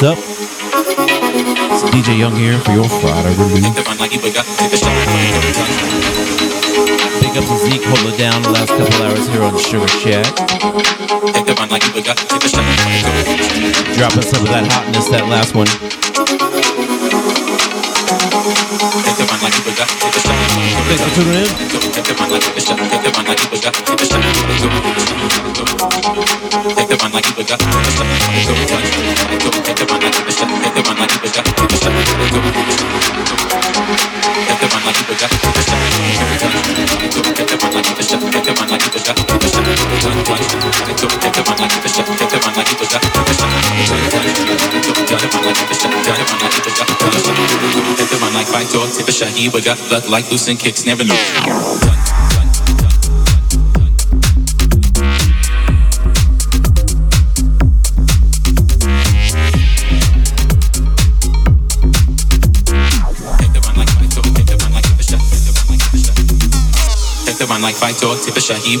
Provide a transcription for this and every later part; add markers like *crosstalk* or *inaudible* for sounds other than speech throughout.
What's up? It's DJ Jung here for your Friday release. Big up to Zeke, it down the last couple hours here on Sugar Shack. Dropping some of that hotness, that last one. Thanks for tuning like fight dog, tip a shahid, but got blood like and kicks, never know. like fight dog, tip a shahid, but got blood like loose and kicks, never the feet. like you stuff get the one like you got the stuff get the one like fight dog, tip a shahid, but got blood like loose and kicks, never knew. Talk, tip a shahid,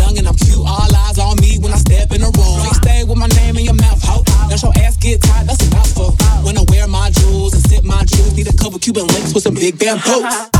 young and I'm cute. All eyes on me when I step in the room. Ain't stay with my name in your mouth, ho. That's your ass get tight, that's a mouthful. When I wear my jewels and sip my juice, need a couple Cuban links with some big bamboo. *laughs*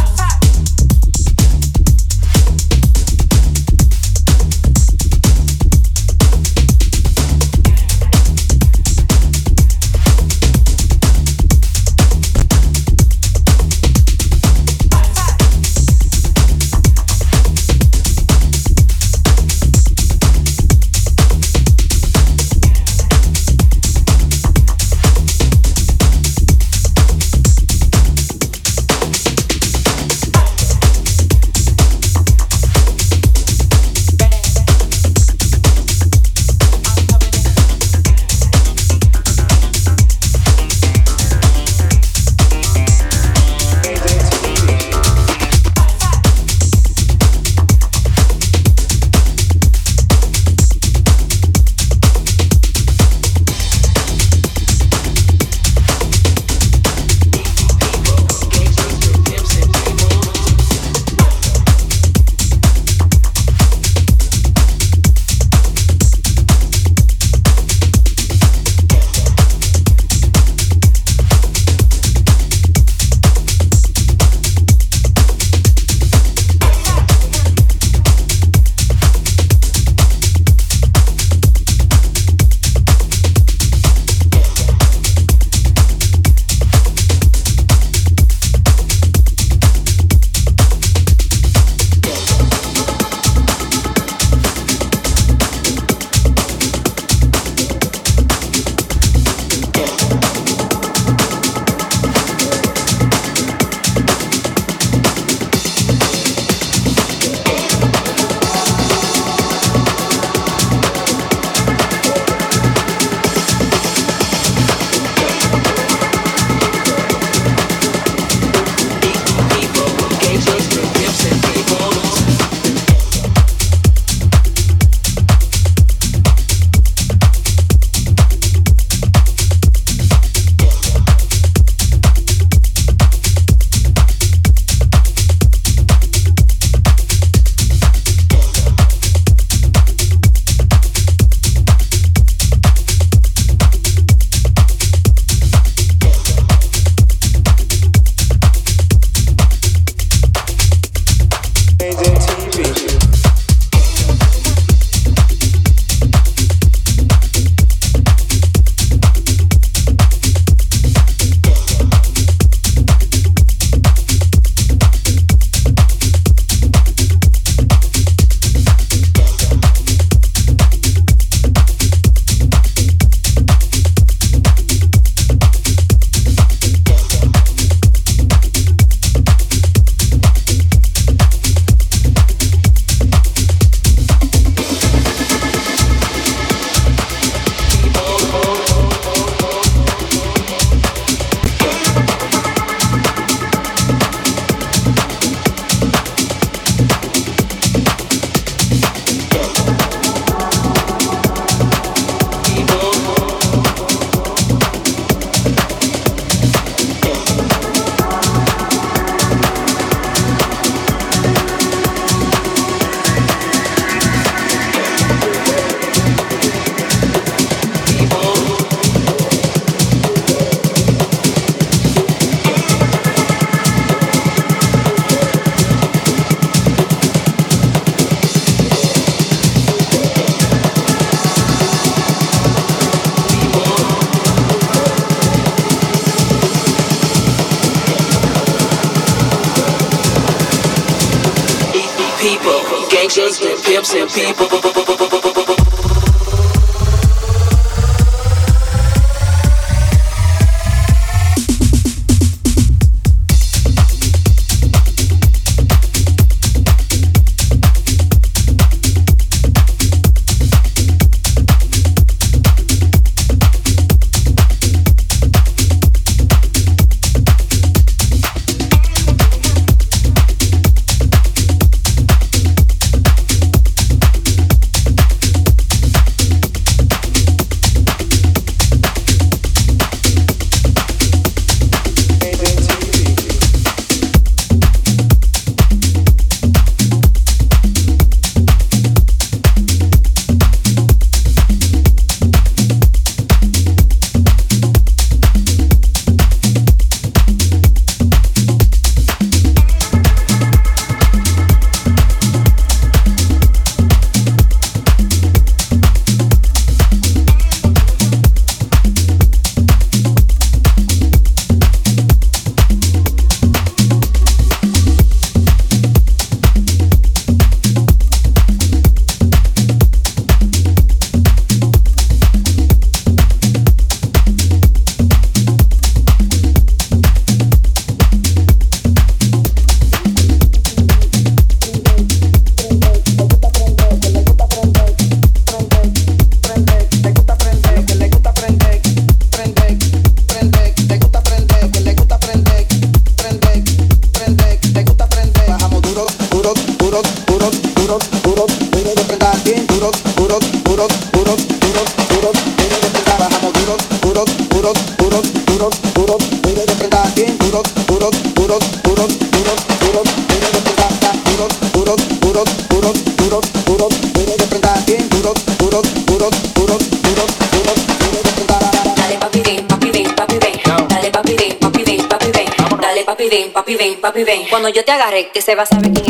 yo te agarre, que se va a saber quién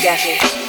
gases.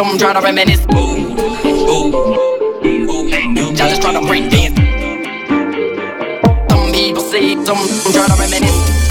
Es quién. Some try to reminisce. Ooh, ooh, ooh. Y'all just try to break dance. Some people say, some try to reminisce.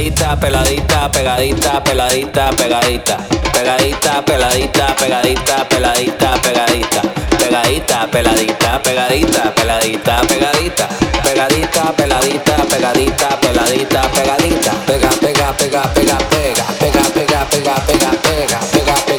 peladita, peladita, pegadita, peladita, pegadita, pegadita, peladita, pegadita, peladita, pegadita, pegadita, peladita, pegadita, peladita, pegadita, pegadita, peladita, pegadita, peladita, pegadita, pega, pega, pega, pega, pega, pega, pega, pega, pega, pega, pega.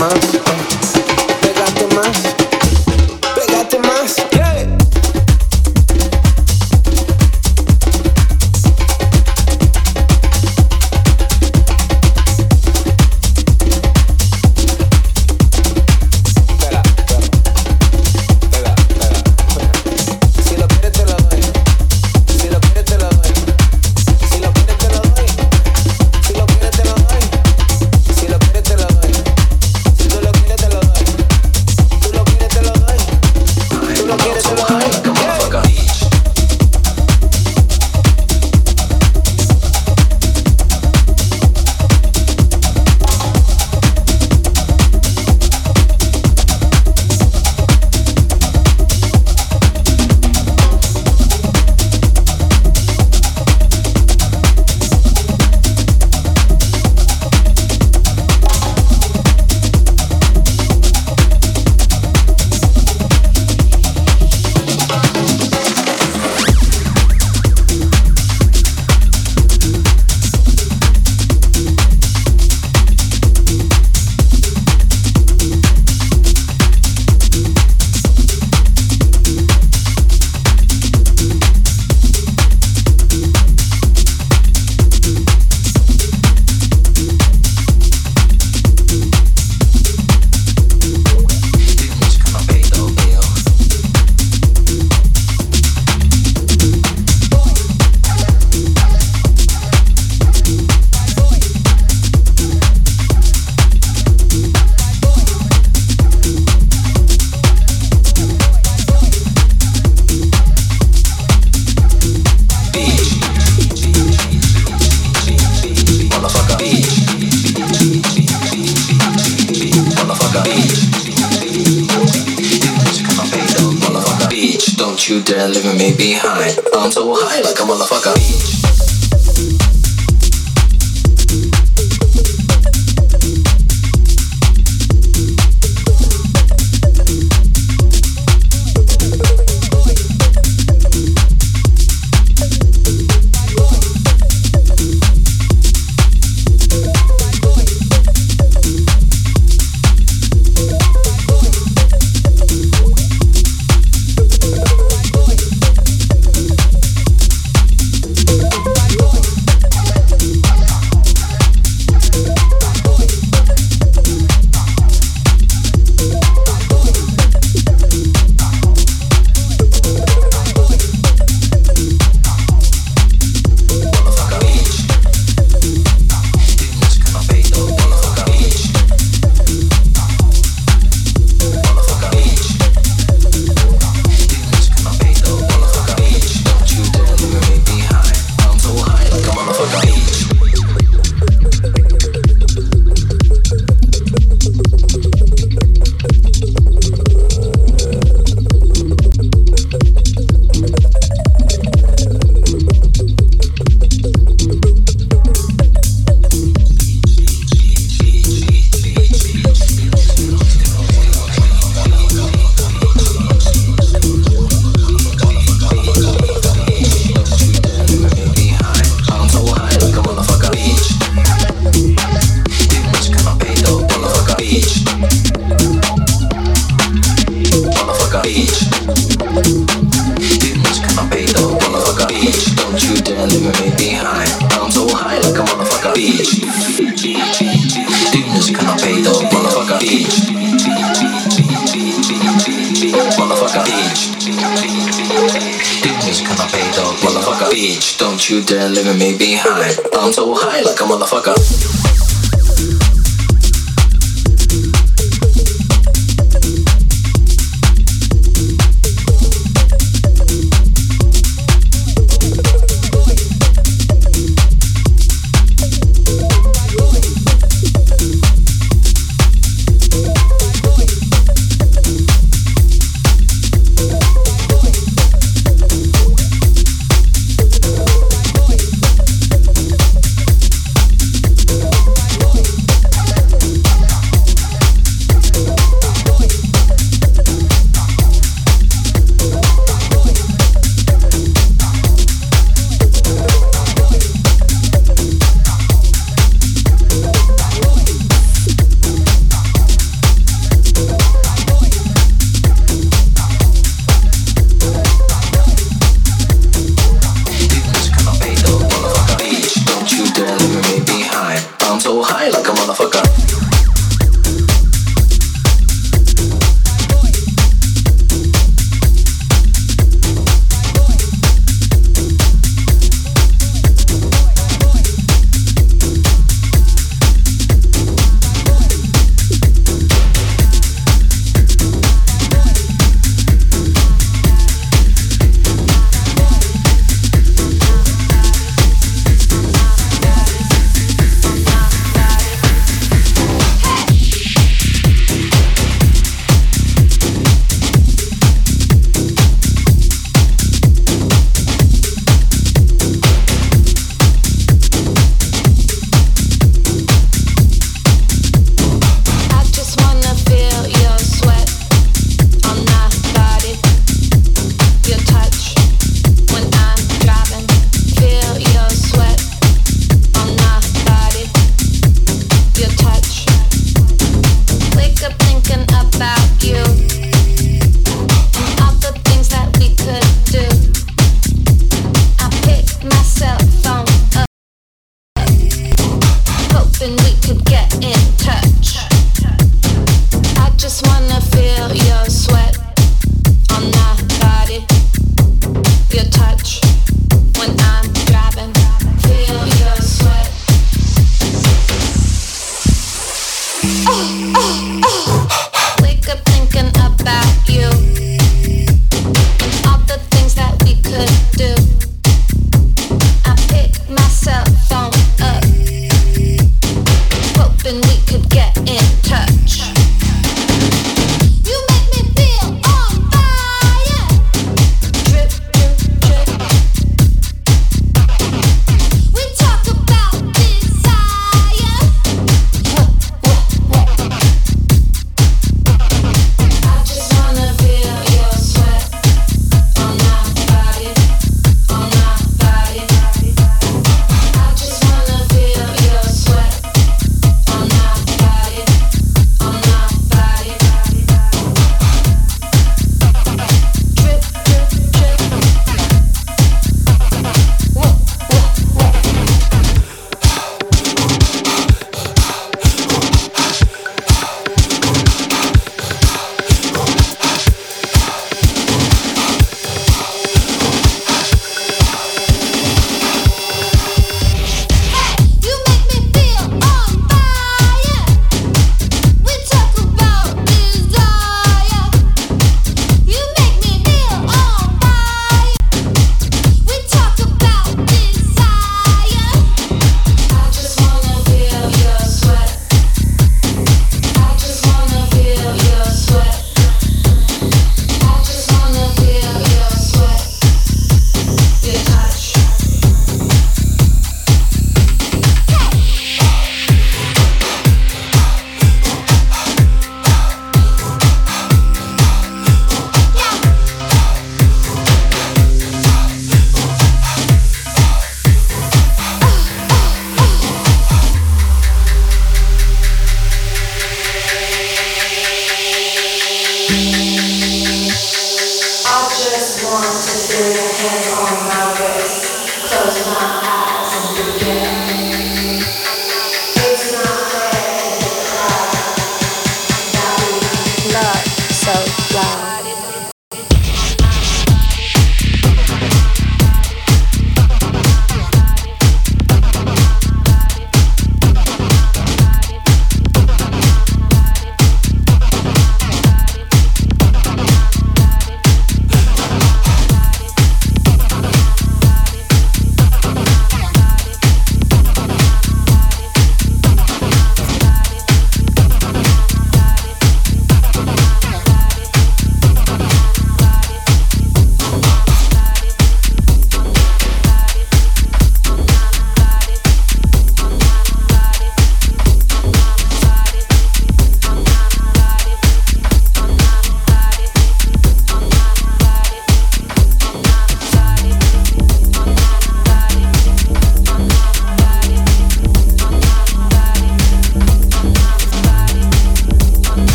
Más,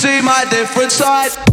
see my different side.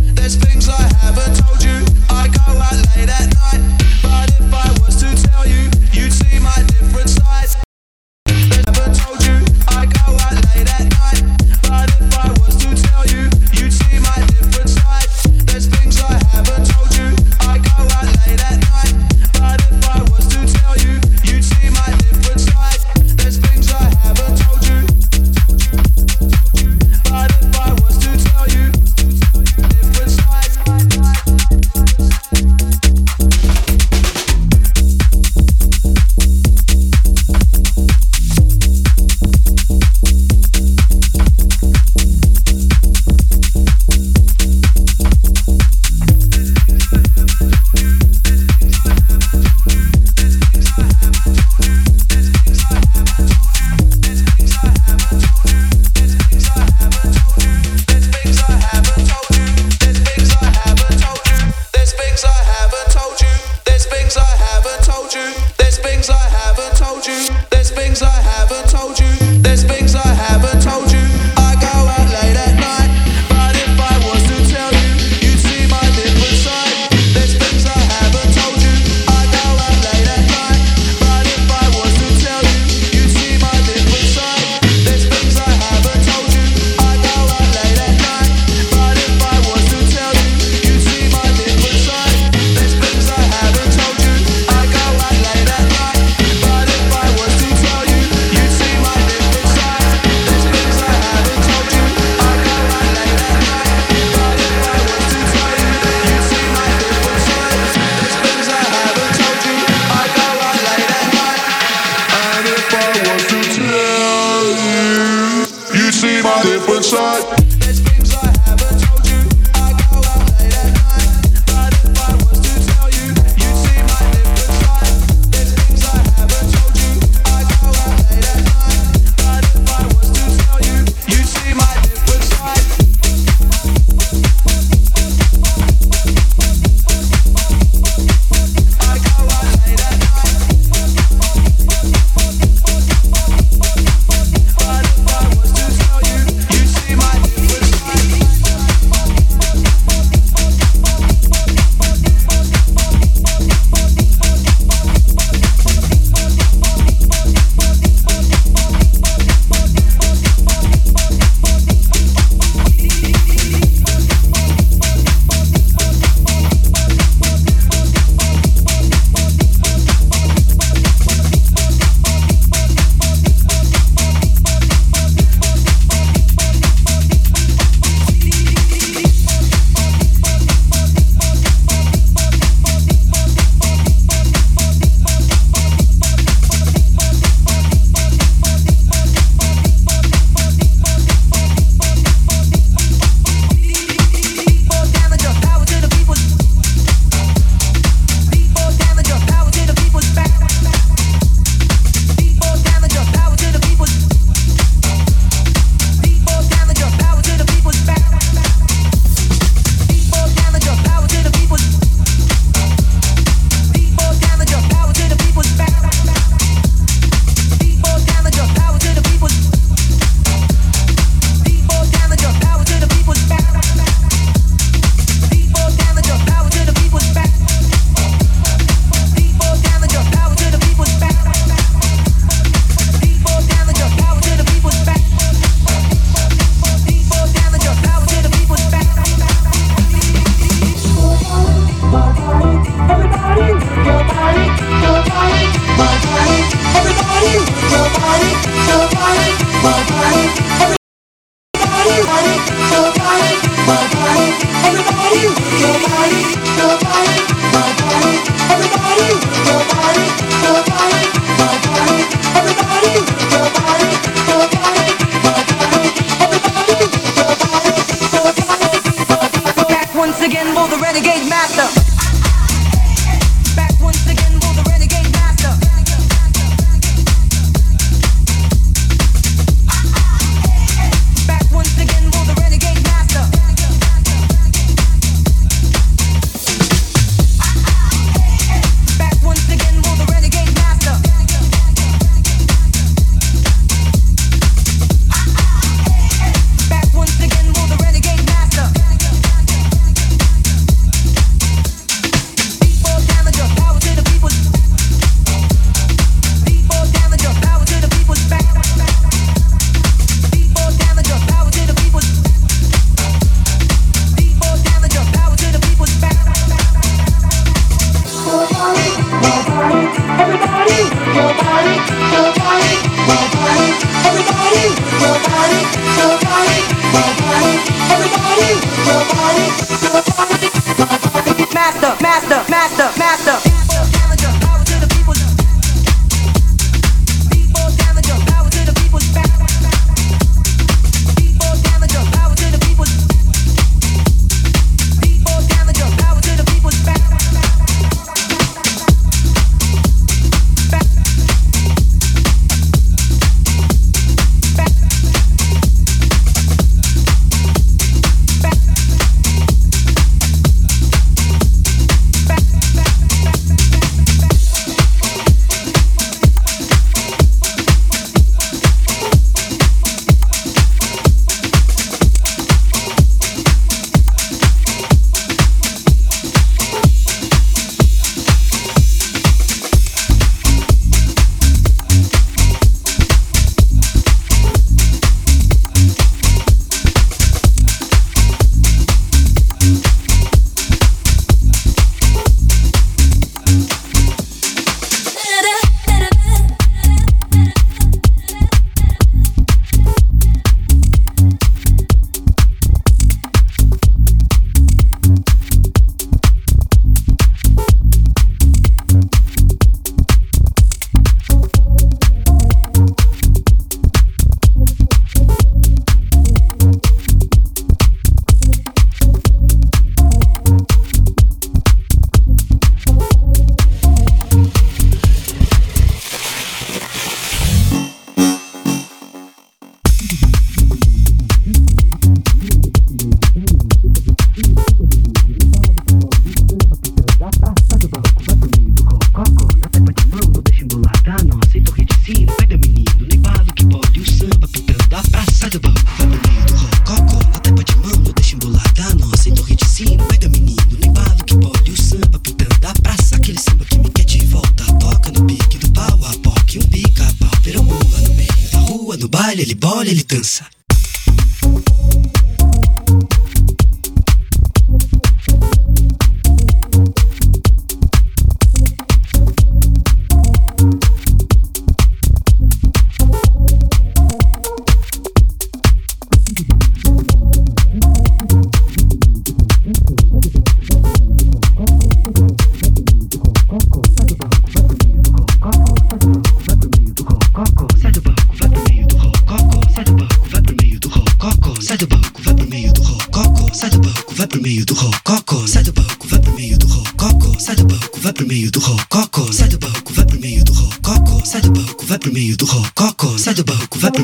Ele baile, ele bola, ele dança.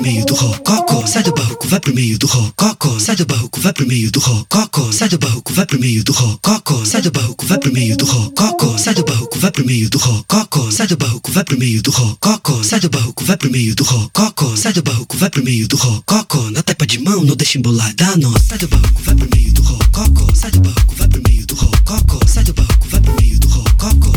meio do rococó. Sai do barroco, vai pro meio do rococó. Sai do barroco, vai pro meio do rococó. Sai do barroco, vai pro meio do rococó. Sai do barroco, vai pro meio do rococó. Sai do barroco, vai pro meio do rococó. Sai do barroco, vai pro meio do rococó. Sai do barroco, vai pro meio do rococó. Sai do barroco, vai pro meio do rococó. Na tapa de mão, não deixa embolar da nó. Sai do barroco, vai pro meio do rococó. Sai do barroco, vai pro meio do rococó. Sai do barroco, vai pro meio do rococó.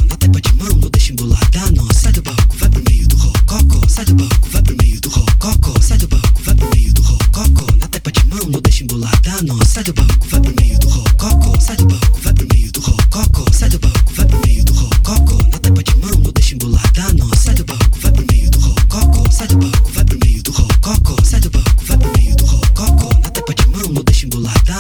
sai do banco, vai pro meio do rococo. Sai do banco, vai pro meio do rococo. Sai do banco, vai pro meio do rococo. Na tapa de mão, não deixa embolar da. Sai do banco, vai pro meio do rococo. Sai do banco, vai pro meio do rococo. Sai do banco, vai pro meio do rococo. Na tapa de mão, não deixa embolar da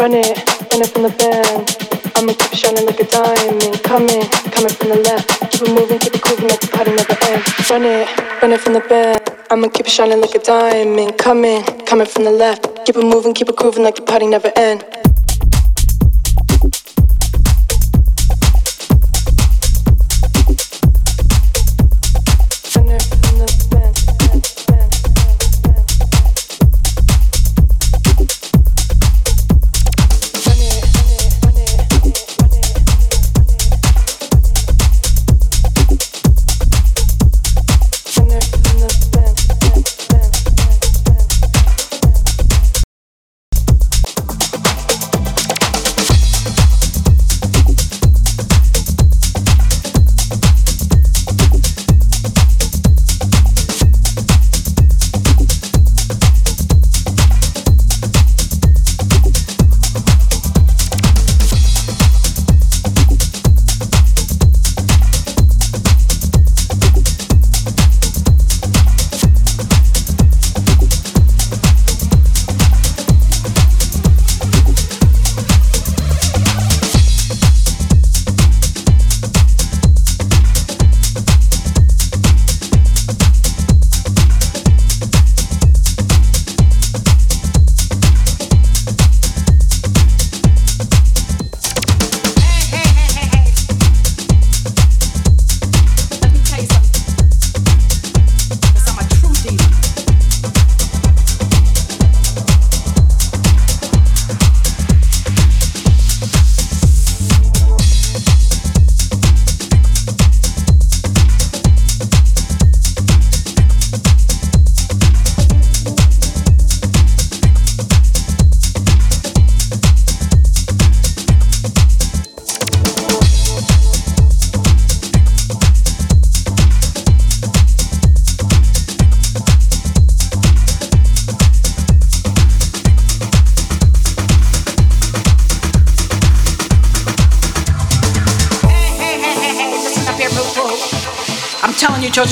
Run it, run it from the band. I'ma keep shining like a diamond. Coming, coming from the left. Keep it moving, keep it grooving like the party never ends. Run it, run it from the band. I'ma keep shining like a diamond. Coming, coming from the left. Keep it moving, keep it grooving like the party never ends.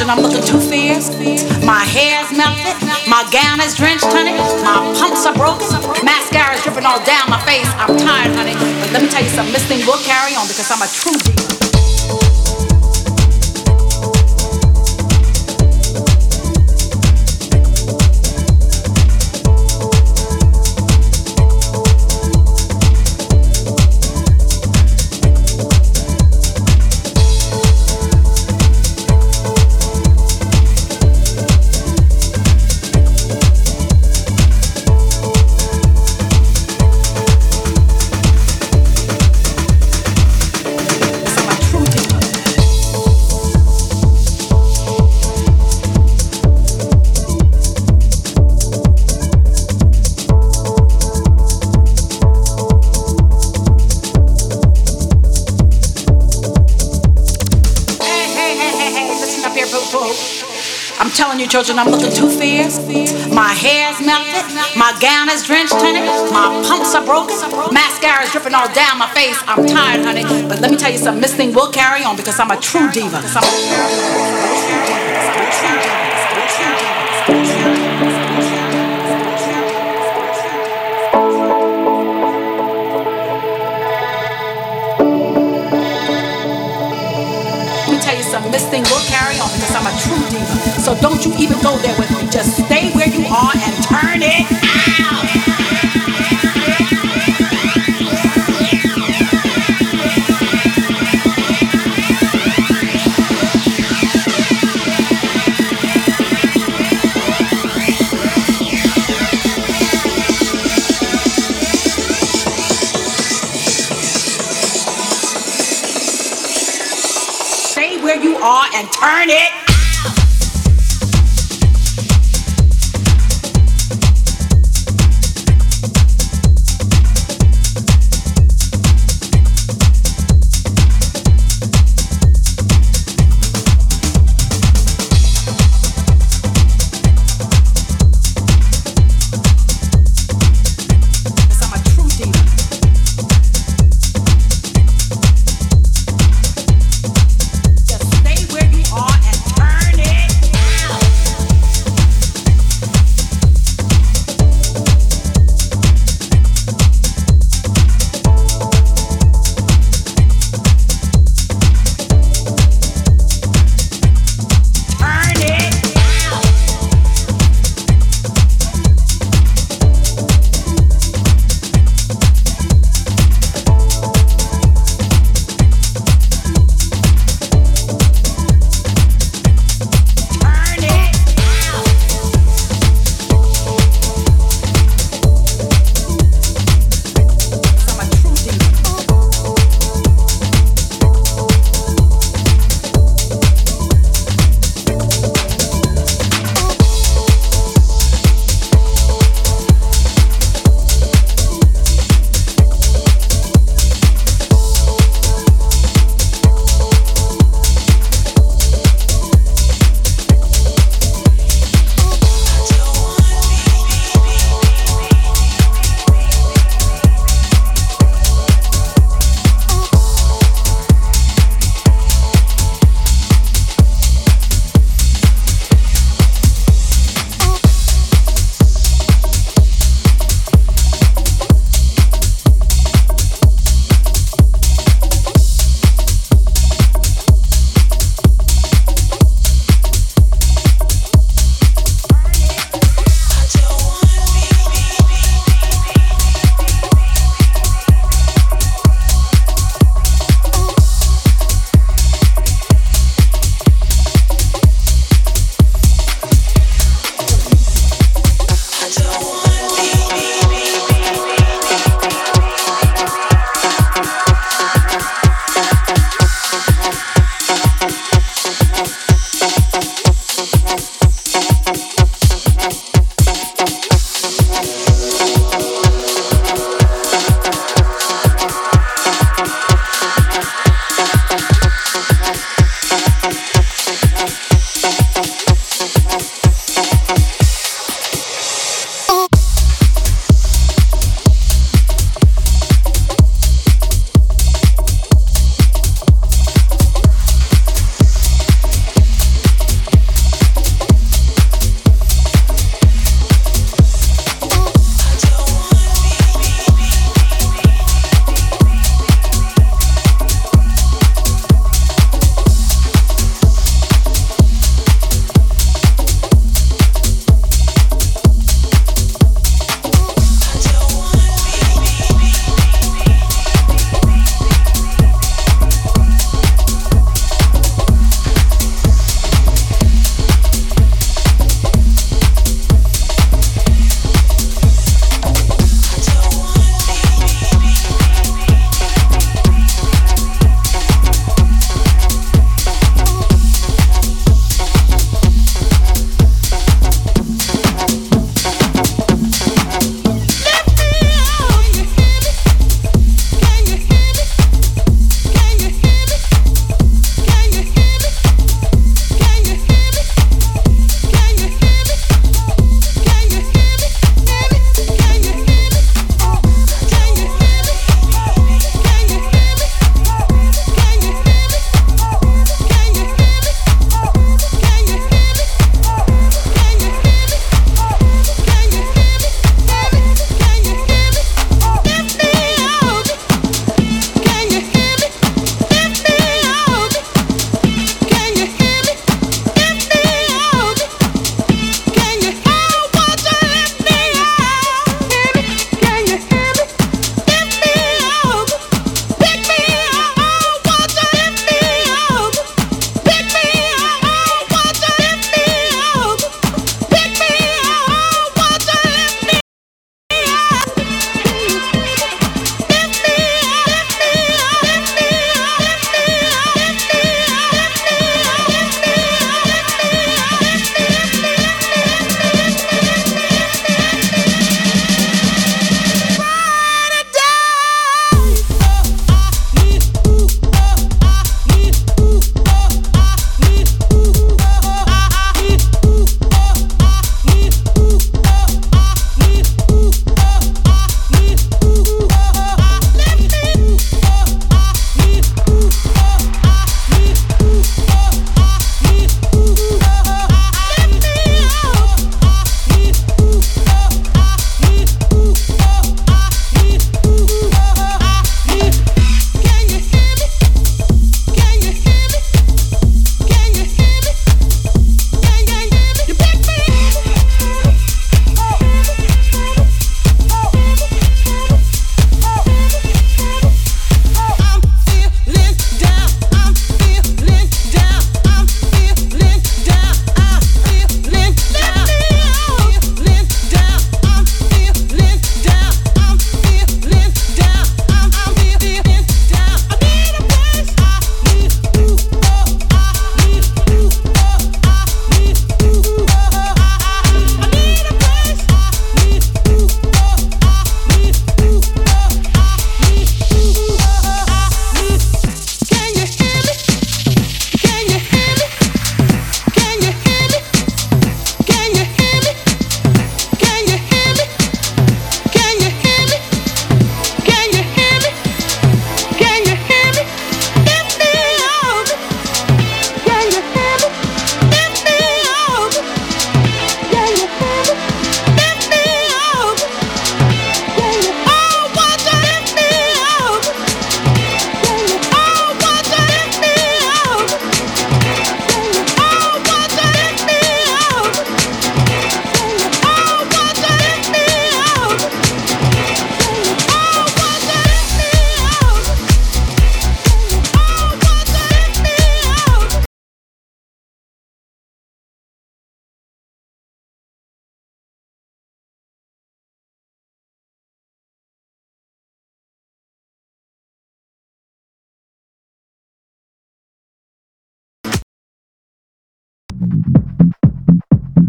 I'm looking too fierce. My hair's melted, my gown is drenched, honey. My pumps are broken, mascara's dripping all down my face. I'm tired, honey. But let me tell you something, this thing will carry on because I'm a true diva. I'm looking too fierce. My hair's melted, my gown is drenched, honey. My pumps are broken, mascara's dripping all down my face. I'm tired, honey. But let me tell you something, this thing will carry on because I'm a true diva. So don't you even go there with me. Just stay where you are and turn it out. Stay where you are and turn it